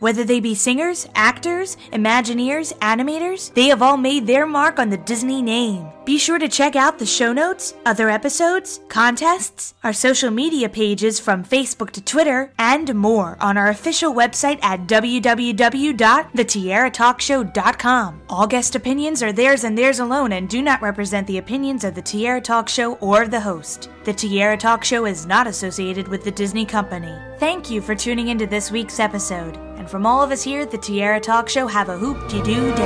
Whether they be singers, actors, Imagineers, animators, they have all made their mark on the Disney name. Be sure to check out the show notes, other episodes, contests, our social media pages from Facebook to Twitter, and more on our official website at www.thetierratalkshow.com. All guest opinions are theirs and theirs alone and do not represent the opinions of the Tierra Talk Show or the host. The Tierra Talk Show is not associated with the Disney Company. Thank you for tuning into this week's episode. And from all of us here at the Tierra Talk Show, have a hoop de doo day.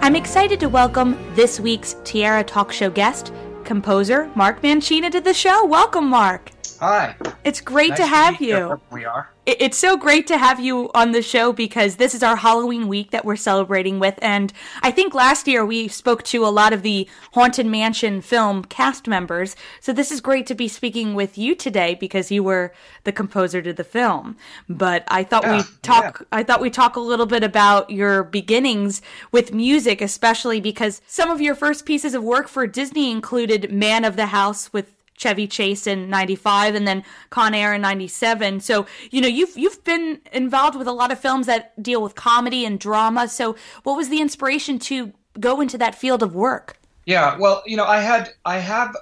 I'm excited to welcome this week's Tierra Talk Show guest, composer Mark Mancina, to the show. Welcome, Mark. Hi. It's great Nice to have meet you. We are. It- It's so great to have you on the show because this is our Halloween week that we're celebrating with. And I think last year we spoke to a lot of the Haunted Mansion film cast members. So this is great to be speaking with you today because you were the composer to the film. But I thought ah, Yeah, we'd talk, I thought we'd talk a little bit about your beginnings with music, especially because some of your first pieces of work for Disney included Man of the House with Chevy Chase in 95 and then Con Air in 97. So, you know, you've you've been involved with a lot of films that deal with comedy and drama. So, what was the inspiration to go into that field of work? Yeah. Well, you know, I had, I have,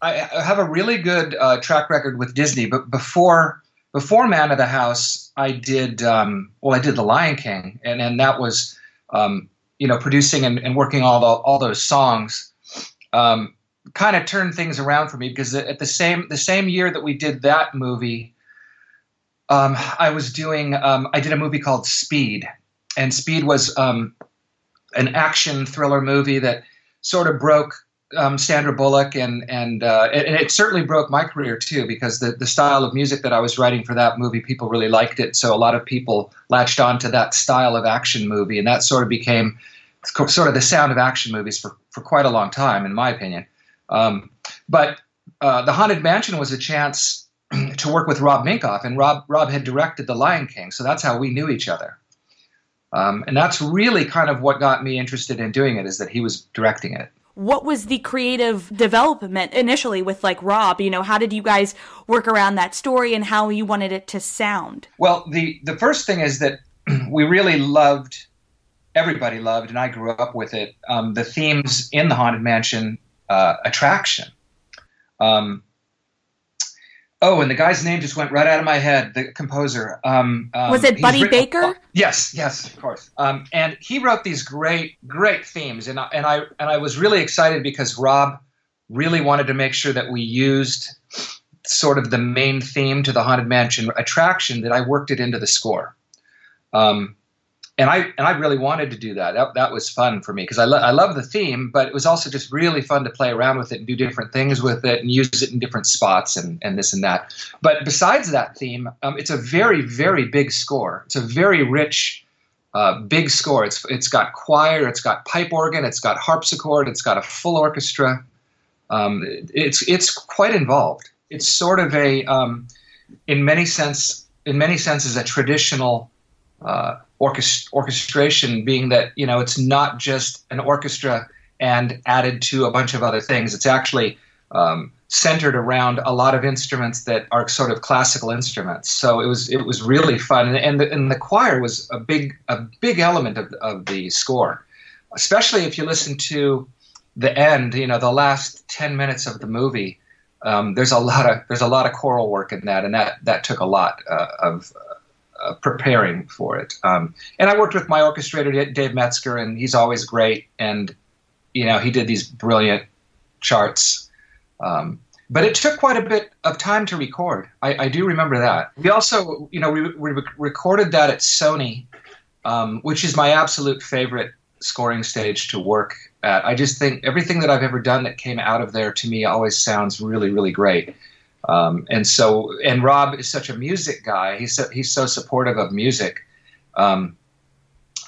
I have a really good uh, track record with Disney, but before before Man of the House, I did, um, well, I did The Lion King, and and that was, um, you know, producing and, and working all the, all those songs. Um, kind of turned things around for me because at the same the same year that we did that movie, um, I was doing um, I did a movie called Speed, and Speed was um, an action thriller movie that sort of broke um, Sandra Bullock and and uh, and it certainly broke my career too because the the style of music that I was writing for that movie people really liked it so a lot of people latched on to that style of action movie and that sort of became sort of the sound of action movies for for quite a long time in my opinion. Um, but uh, the Haunted Mansion was a chance to work with Rob Minkoff, and Rob Rob had directed The Lion King, so that's how we knew each other. Um, and that's really kind of what got me interested in doing it is that he was directing it. What was the creative development initially with like Rob? You know, how did you guys work around that story and how you wanted it to sound? Well, the the first thing is that we really loved, everybody loved, and I grew up with it. Um, the themes in the Haunted Mansion uh, attraction. Um, oh, and the guy's name just went right out of my head. The composer um, um, Was it Buddy written- Baker? Yes, yes, of course. Um, and he wrote these great, great themes, and I, and I and I was really excited because Rob really wanted to make sure that we used sort of the main theme to the Haunted Mansion attraction that I worked it into the score. Um, and I and I really wanted to do that. That, that was fun for me because I, lo- I love the theme, but it was also just really fun to play around with it and do different things with it and use it in different spots and, and this and that. But besides that theme, um, it's a very very big score. It's a very rich, uh, big score. It's it's got choir, it's got pipe organ, it's got harpsichord, it's got a full orchestra. Um, it's it's quite involved. It's sort of a um, in many sense in many senses a traditional uh, orchest- orchestration being that you know it's not just an orchestra and added to a bunch of other things. It's actually um, centered around a lot of instruments that are sort of classical instruments. So it was it was really fun. And, and, the, and the choir was a big a big element of, of the score especially if you listen to the end you know the last 10 minutes of the movie. Um, there's a lot of there's a lot of choral work in that and that that took a lot uh, of uh, preparing for it. Um, and I worked with my orchestrator, Dave Metzger, and he's always great. And, you know, he did these brilliant charts. Um, but it took quite a bit of time to record. I, I do remember that. We also, you know, we, we recorded that at Sony, um, which is my absolute favorite scoring stage to work at. I just think everything that I've ever done that came out of there to me always sounds really, really great. Um, and so, and Rob is such a music guy. He's so, he's so supportive of music um,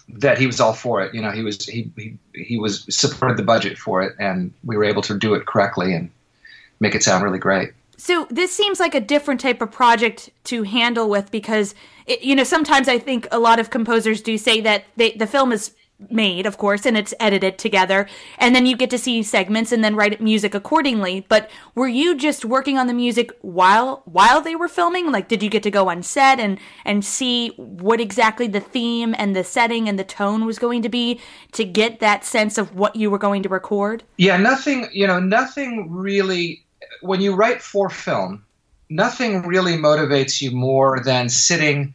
that he was all for it. You know, he was he, he he was supported the budget for it, and we were able to do it correctly and make it sound really great. So this seems like a different type of project to handle with because it, you know sometimes I think a lot of composers do say that they, the film is made, of course, and it's edited together, and then you get to see segments and then write music accordingly. But were you just working on the music while while they were filming? Like, did you get to go on set and and see what exactly the theme and the setting and the tone was going to be to get that sense of what you were going to record? Yeah, nothing. You know, nothing really. When you write for film, nothing really motivates you more than sitting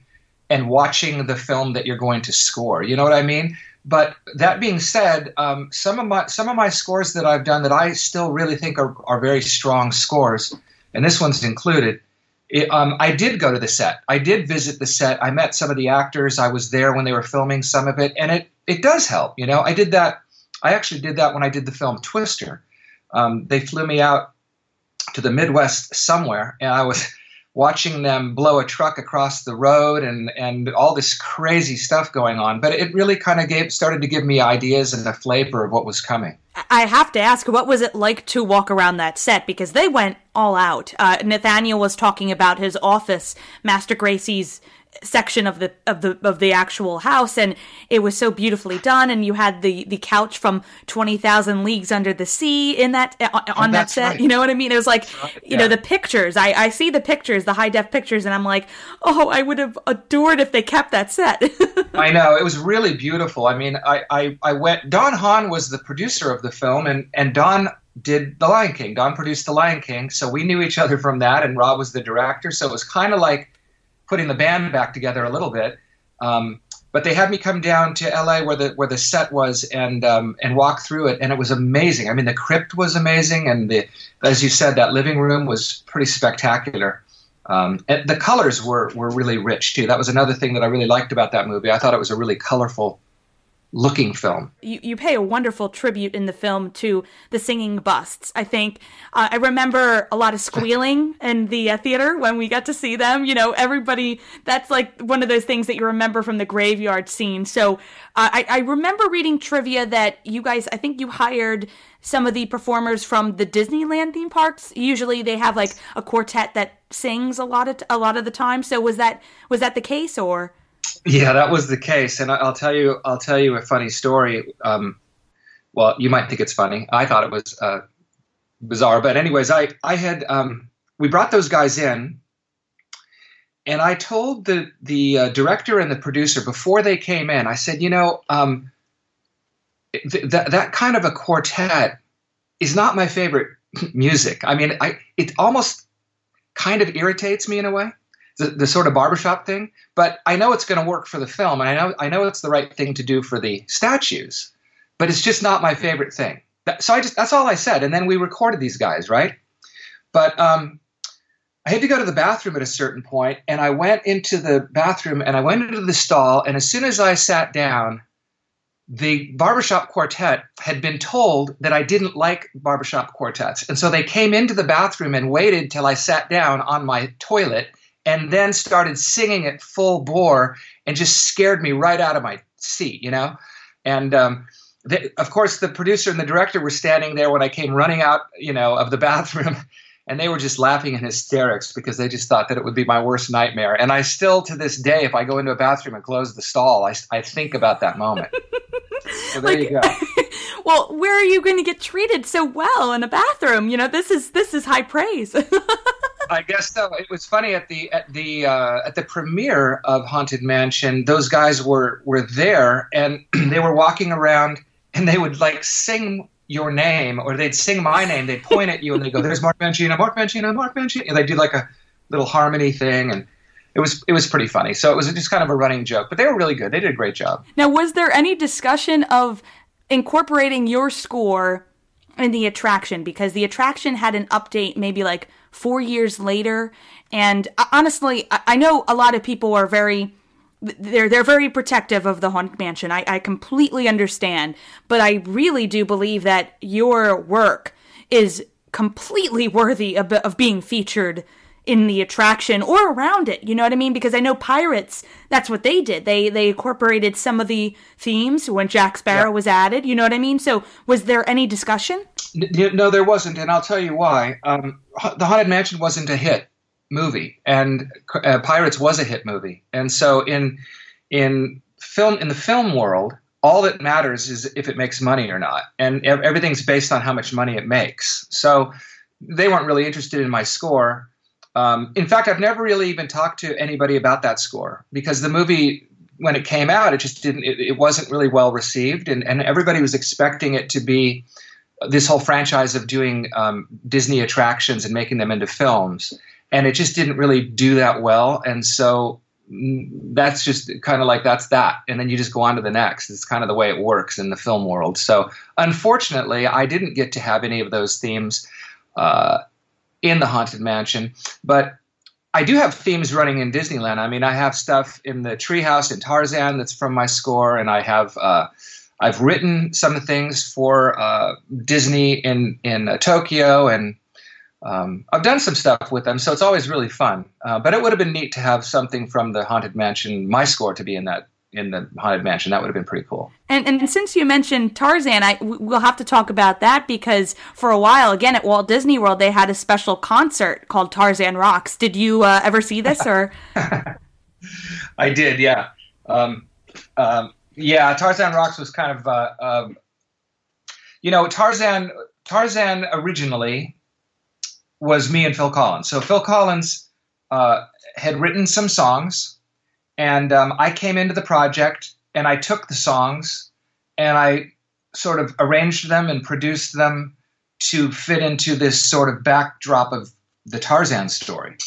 and watching the film that you're going to score. You know what I mean? But that being said, um, some of my some of my scores that I've done that I still really think are, are very strong scores, and this one's included. It, um, I did go to the set. I did visit the set. I met some of the actors. I was there when they were filming some of it, and it it does help. You know, I did that. I actually did that when I did the film Twister. Um, they flew me out to the Midwest somewhere, and I was watching them blow a truck across the road and and all this crazy stuff going on. But it really kind of gave started to give me ideas and a flavor of what was coming. I have to ask, what was it like to walk around that set? Because they went all out. Uh, Nathaniel was talking about his office, Master Gracey's section of the of the of the actual house and it was so beautifully done and you had the the couch from 20,000 leagues under the sea in that uh, on, on that set right. you know what i mean it was like right. you yeah. know the pictures i i see the pictures the high def pictures and i'm like oh i would have adored if they kept that set i know it was really beautiful i mean I, I i went don hahn was the producer of the film and and don did The Lion King. Don produced The Lion King, so we knew each other from that, and Rob was the director. So it was kind of like putting the band back together a little bit. Um, but they had me come down to LA where the where the set was and um, and walk through it, and it was amazing. I mean, the crypt was amazing, and the as you said, that living room was pretty spectacular. Um, and the colors were were really rich too. That was another thing that I really liked about that movie. I thought it was a really colorful looking film. You, you pay a wonderful tribute in the film to the singing busts. I think uh, I remember a lot of squealing in the uh, theater when we got to see them. You know, everybody, that's like one of those things that you remember from the graveyard scene. So uh, I, I remember reading trivia that you guys, I think you hired some of the performers from the Disneyland theme parks. Usually they have like a quartet that sings a lot of, t- a lot of the time. So was that, was that the case or? Yeah, that was the case, and I'll tell you, I'll tell you a funny story. Um, well, you might think it's funny. I thought it was uh, bizarre, but anyways, I I had um, we brought those guys in, and I told the the uh, director and the producer before they came in. I said, you know, um, th- that that kind of a quartet is not my favorite music. I mean, I it almost kind of irritates me in a way the, the sort of barbershop thing, but I know it's going to work for the film, and I know I know it's the right thing to do for the statues, but it's just not my favorite thing. So I just that's all I said, and then we recorded these guys, right? But um, I had to go to the bathroom at a certain point, and I went into the bathroom and I went into the stall, and as soon as I sat down, the barbershop quartet had been told that I didn't like barbershop quartets. And so they came into the bathroom and waited till I sat down on my toilet and then started singing it full bore and just scared me right out of my seat, you know? And um, they, of course, the producer and the director were standing there when I came running out, you know, of the bathroom. And they were just laughing in hysterics because they just thought that it would be my worst nightmare. And I still, to this day, if I go into a bathroom and close the stall, I, I think about that moment. So there like, you go. well, where are you going to get treated so well in a bathroom? You know, this is this is high praise. I guess so. It was funny at the at the uh, at the premiere of Haunted Mansion. Those guys were were there, and they were walking around, and they would like sing your name, or they'd sing my name. They'd point at you, and they go, "There's Mark Mancina, Mark Mancina, Mark Mancina," and they do like a little harmony thing, and it was it was pretty funny. So it was just kind of a running joke, but they were really good. They did a great job. Now, was there any discussion of incorporating your score in the attraction because the attraction had an update maybe like four years later. And uh, honestly, I know a lot of people are very they're they're very protective of the haunted mansion. I, I completely understand, but I really do believe that your work is completely worthy of, of being featured in the attraction or around it. You know what I mean? Because I know Pirates, that's what they did. They they incorporated some of the themes when Jack Sparrow was added. You know what I mean? So was there any discussion? No, there wasn't, and I'll tell you why. Um, the Haunted Mansion wasn't a hit movie, and uh, Pirates was a hit movie, and so in in film in the film world, all that matters is if it makes money or not, and everything's based on how much money it makes. So they weren't really interested in my score. Um, in fact, I've never really even talked to anybody about that score because the movie, when it came out, it just didn't. It, it wasn't really well received, and, and everybody was expecting it to be this whole franchise of doing um, Disney attractions and making them into films, and it just didn't really do that well. And so mm, that's just kind of like that's that, and then you just go on to the next. It's kind of the way it works in the film world. So unfortunately, I didn't get to have any of those themes uh, in the Haunted Mansion. But I do have themes running in Disneyland. I mean, I have stuff in the Treehouse in Tarzan that's from my score, and I have uh, I've written some things for uh, Disney in in uh, Tokyo, and um, I've done some stuff with them. So it's always really fun. Uh, but it would have been neat to have something from the Haunted Mansion, my score, to be in that in the haunted mansion. That would have been pretty cool. And and since you mentioned Tarzan, I we'll have to talk about that because for a while, again at Walt Disney World, they had a special concert called Tarzan Rocks. Did you uh, ever see this or? I did, yeah. Um, um, yeah, Tarzan Rocks was kind of, uh, um, you know, Tarzan. Tarzan originally was me and Phil Collins. So Phil Collins uh, had written some songs and um, I came into the project and I took the songs and I sort of arranged them and produced them to fit into this sort of backdrop of the Tarzan story.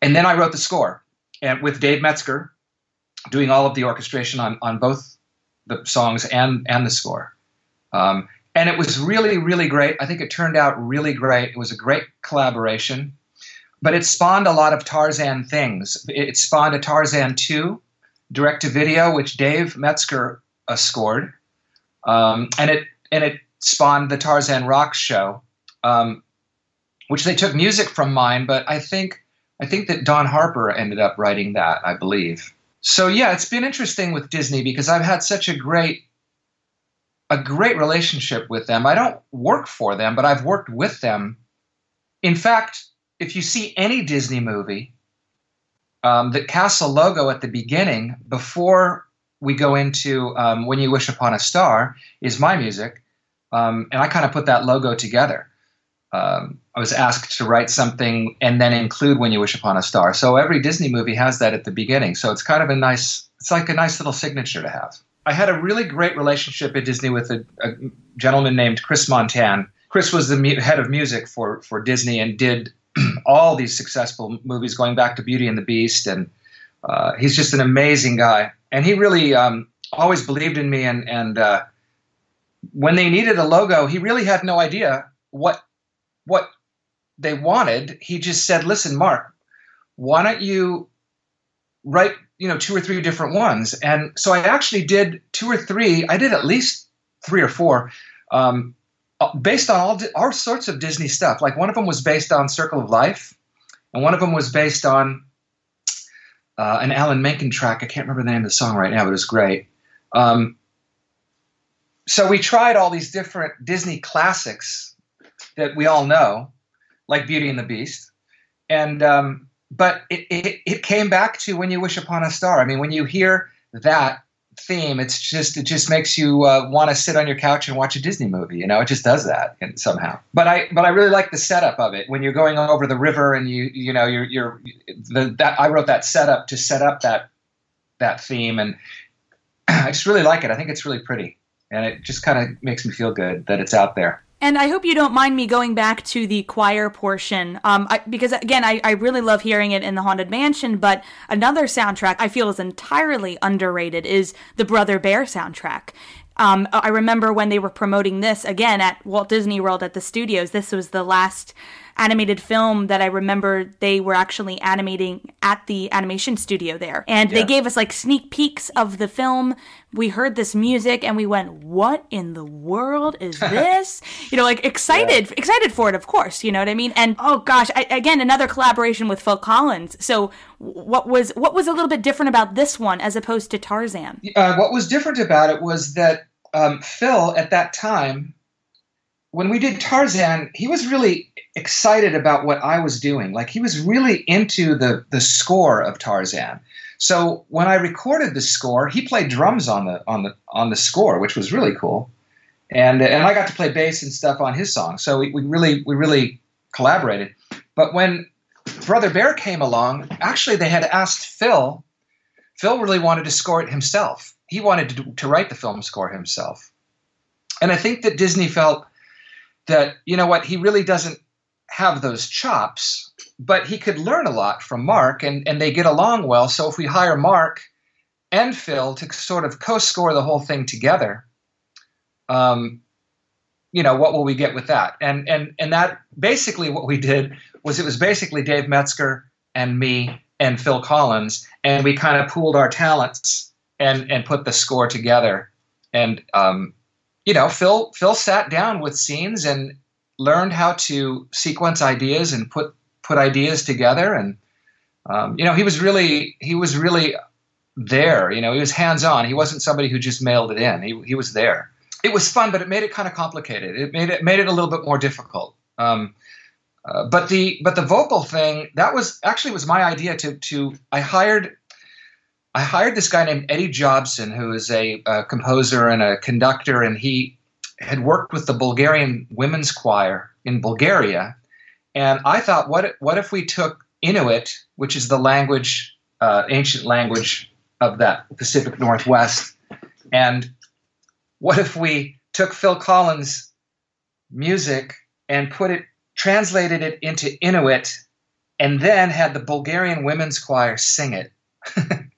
And then I wrote the score and with Dave Metzger doing all of the orchestration on, on both the songs and, and the score. Um, and it was really, really great. I think it turned out really great. It was a great collaboration but it spawned a lot of Tarzan things. It spawned a Tarzan 2 direct to video, which Dave Metzger uh, scored. Um, and it and it spawned the Tarzan Rock show, um, which they took music from mine, but I think I think that Don Harper ended up writing that, I believe. So yeah, it's been interesting with Disney because I've had such a great a great relationship with them. I don't work for them, but I've worked with them. In fact, if you see any Disney movie, um, the castle logo at the beginning, before we go into um, When You Wish Upon a Star, is my music. Um, and I kind of put that logo together. Um, I was asked to write something and then include When You Wish Upon a Star. So every Disney movie has that at the beginning. So it's kind of a nice, it's like a nice little signature to have. I had a really great relationship at Disney with a, a gentleman named Chris Montan. Chris was the mu- head of music for, for Disney and did all these successful movies, going back to Beauty and the Beast, and uh, he's just an amazing guy. And he really um, always believed in me. And and uh, when they needed a logo, he really had no idea what what they wanted. He just said, "Listen, Mark, why don't you write you know two or three different ones?" And so I actually did two or three. I did at least three or four. Um, based on all all sorts of Disney stuff. Like one of them was based on Circle of Life, and one of them was based on uh, an Alan Menken track. I can't remember the name of the song right now, but it was great. Um, so we tried all these different Disney classics that we all know, like Beauty and the Beast, and um, but it, it, it came back to When You Wish Upon a Star. I mean, when you hear that theme it's just it just makes you uh, want to sit on your couch and watch a disney movie you know it just does that somehow. But i but i really like the setup of it. When you're going over the river and you you know you're you're the, that i wrote that setup to set up that that theme and i just really like it. I think it's really pretty and it just kind of makes me feel good that it's out there and I hope you don't mind me going back to the choir portion, um, I, because again, I, I really love hearing it in the Haunted Mansion. But another soundtrack I feel is entirely underrated is the Brother Bear soundtrack. Um, I remember when they were promoting this again at Walt Disney World at the studios. This was the last animated film that I remember they were actually animating at the animation studio there. And yeah. they gave us like sneak peeks of the film. We heard this music and we went, "What in the world is this?" you know, like excited, yeah. excited for it, of course. You know what I mean? And oh gosh, I, again, another collaboration with Phil Collins. So, what was what was a little bit different about this one as opposed to Tarzan? Uh, what was different about it was that um, Phil at that time when we did Tarzan, he was really excited about what I was doing. Like he was really into the the score of Tarzan. So when I recorded the score, he played drums on the on the on the score, which was really cool. And and I got to play bass and stuff on his song. So we, we really we really collaborated. But when Brother Bear came along, actually they had asked Phil. Phil really wanted to score it himself. He wanted to, to write the film score himself. And I think that Disney felt that you know what he really doesn't have those chops, but he could learn a lot from Mark, and and they get along well. So if we hire Mark and Phil to sort of co-score the whole thing together, um, you know, what will we get with that? And and and that basically what we did was it was basically Dave Metzger and me and Phil Collins, and we kind of pooled our talents and and put the score together. And um, you know, Phil Phil sat down with scenes and learned how to sequence ideas and put put ideas together. And um, you know, he was really he was really there. You know, he was hands on. He wasn't somebody who just mailed it in. He he was there. It was fun, but it made it kind of complicated. It made it made it a little bit more difficult. Um, uh, but the but the vocal thing that was actually was my idea to to I hired I hired this guy named Eddie Jobson, who is a, a, composer and a conductor, and he had worked with the Bulgarian women's choir in Bulgaria. And I thought, what what if we took Inuit, which is the language, uh, ancient language of that Pacific Northwest, and what if we took Phil Collins' music and put it, translated it into Inuit, and then had the Bulgarian women's choir sing it.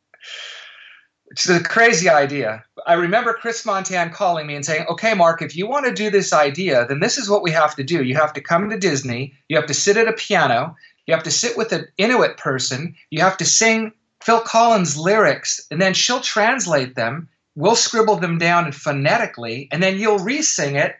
It's a crazy idea. I remember Chris Montan calling me and saying, okay, Mark, if you want to do this idea, then this is what we have to do. You have to come to Disney, you have to sit at a piano, you have to sit with an Inuit person, you have to sing Phil Collins lyrics, and then she'll translate them. We'll scribble them down phonetically, and then you'll re sing it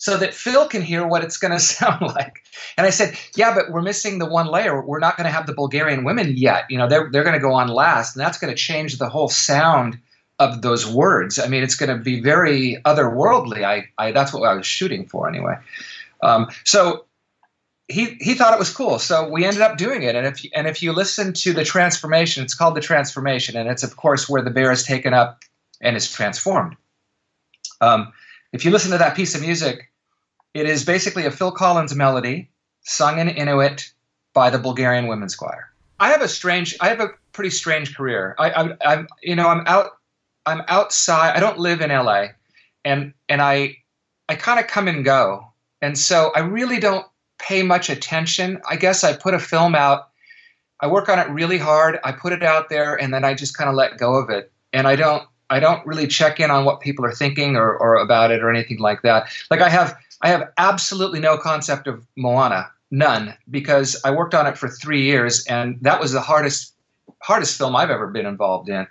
so that Phil can hear what it's going to sound like. And I said, yeah, but we're missing the one layer. We're not going to have the Bulgarian women yet. You know, they're, they're going to go on last, and that's going to change the whole sound of those words. I mean, it's going to be very otherworldly. I, I that's what I was shooting for anyway. Um, so he he thought it was cool. So we ended up doing it. And if and if you listen to the transformation, it's called the transformation, and it's of course where the bear is taken up and is transformed. Um, if you listen to that piece of music, it is basically a Phil Collins melody sung in Inuit by the Bulgarian Women's Choir. I have a strange, I have a pretty strange career. I, I, am you know, I'm out, I'm outside. I don't live in LA, and and I, I kind of come and go, and so I really don't pay much attention. I guess I put a film out. I work on it really hard. I put it out there, and then I just kind of let go of it, and I don't. I don't really check in on what people are thinking or, or about it or anything like that. Like I have I have absolutely no concept of Moana, none, because I worked on it for three years, and that was the hardest hardest film I've ever been involved in.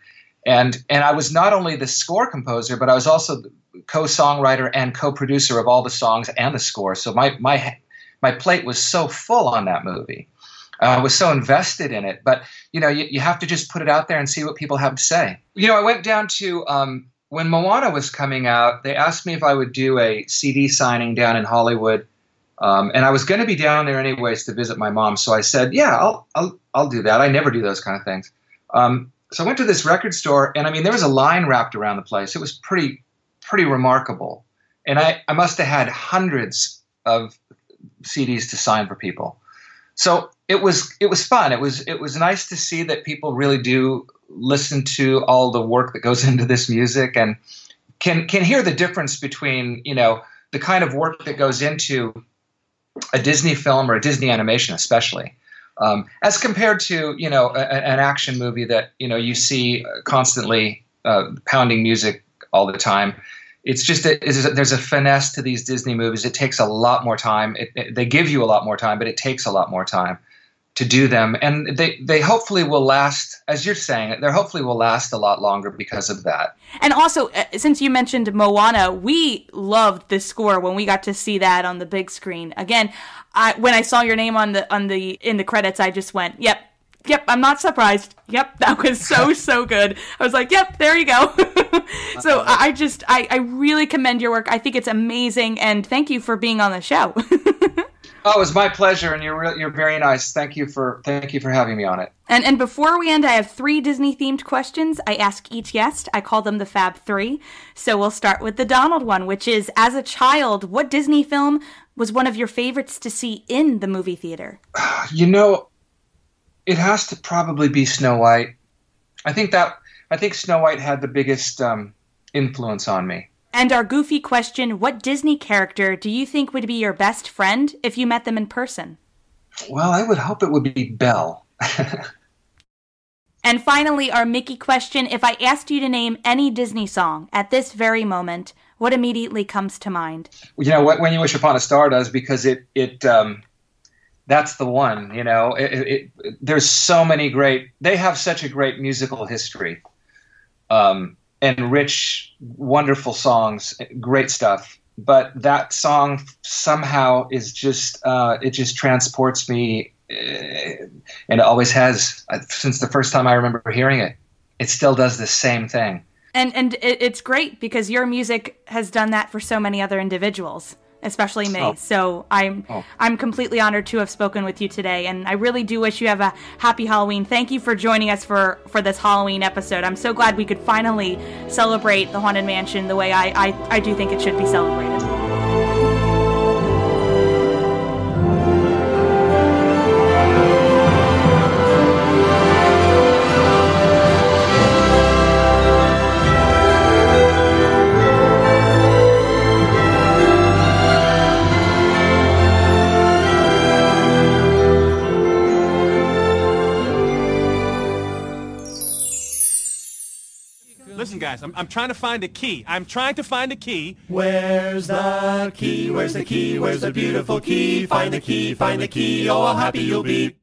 And and I was not only the score composer, but I was also co-songwriter and co-producer of all the songs and the score. So my my my plate was so full on that movie. I was so invested in it. But you know, you, you have to just put it out there and see what people have to say. You know, I went down to um, when Moana was coming out, they asked me if I would do a CD signing down in Hollywood. Um, and I was going to be down there anyways to visit my mom. So I said, yeah, I'll, I'll, I'll do that. I never do those kind of things. Um, so I went to this record store, and I mean, there was a line wrapped around the place. It was pretty, pretty remarkable. And I, I must have had hundreds of CDs to sign for people. So it was, it was fun. It was, it was nice to see that people really do listen to all the work that goes into this music and can can hear the difference between you know the kind of work that goes into a Disney film or a Disney animation, especially. Um, as compared to you know a, an action movie that you know you see constantly uh, pounding music all the time. It's just a, it's a, there's a finesse to these Disney movies. It takes a lot more time. It, it, they give you a lot more time, but it takes a lot more time to do them, and they they hopefully will last. As you're saying, they hopefully will last a lot longer because of that. And also, uh, since you mentioned Moana, we loved the score when we got to see that on the big screen. Again, I, when I saw your name on the on the in the credits, I just went, "Yep, Yep, I'm not surprised. Yep, that was so so good. I was like, "Yep, there you go." so I just I, I really commend your work. I think it's amazing, and thank you for being on the show. oh, it was my pleasure, and you're you're very nice. Thank you for thank you for having me on it. And and before we end, I have three Disney themed questions. I ask each guest. I call them the Fab Three. So we'll start with the Donald one, which is: As a child, what Disney film was one of your favorites to see in the movie theater? You know, it has to probably be Snow White. I think that I think Snow White had the biggest um, influence on me. And our goofy question: What Disney character do you think would be your best friend if you met them in person? Well, I would hope it would be Belle. and finally, our Mickey question: If I asked you to name any Disney song at this very moment, what immediately comes to mind? You know, when you wish upon a star does because it it um, that's the one. You know, it, it, it, there's so many great. They have such a great musical history, um, and rich, wonderful songs, great stuff. But that song somehow is just uh, it just transports me, uh, and it always has uh, since the first time I remember hearing it. It still does the same thing. And and it's great because your music has done that for so many other individuals especially me. Oh. So I'm oh. I'm completely honored to have spoken with you today, and I really do wish you have a happy Halloween. Thank you for joining us for for this Halloween episode. I'm so glad we could finally celebrate the Haunted Mansion the way I I, I do think it should be celebrated. Guys. I'm, I'm trying to find a key. I'm trying to find a key. Where's the key? Where's the key? Where's the beautiful key? Find the key, find the key. Oh, how happy you'll be.